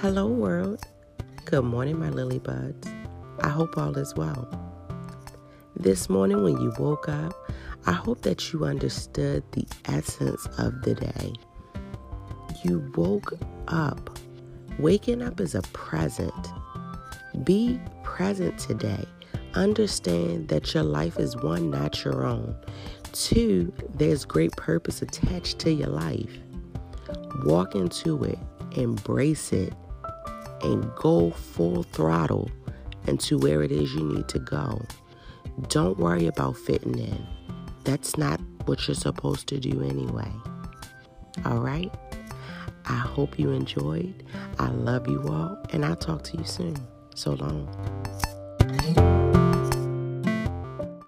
Hello, world. Good morning, my lily buds. I hope all is well. This morning, when you woke up, I hope that you understood the essence of the day. You woke up. Waking up is a present. Be present today. Understand that your life is one, not your own. Two, there's great purpose attached to your life. Walk into it, embrace it, and go full throttle into where it is you need to go. Don't worry about fitting in. That's not what you're supposed to do anyway. All right? I hope you enjoyed. I love you all, and I'll talk to you soon. So long.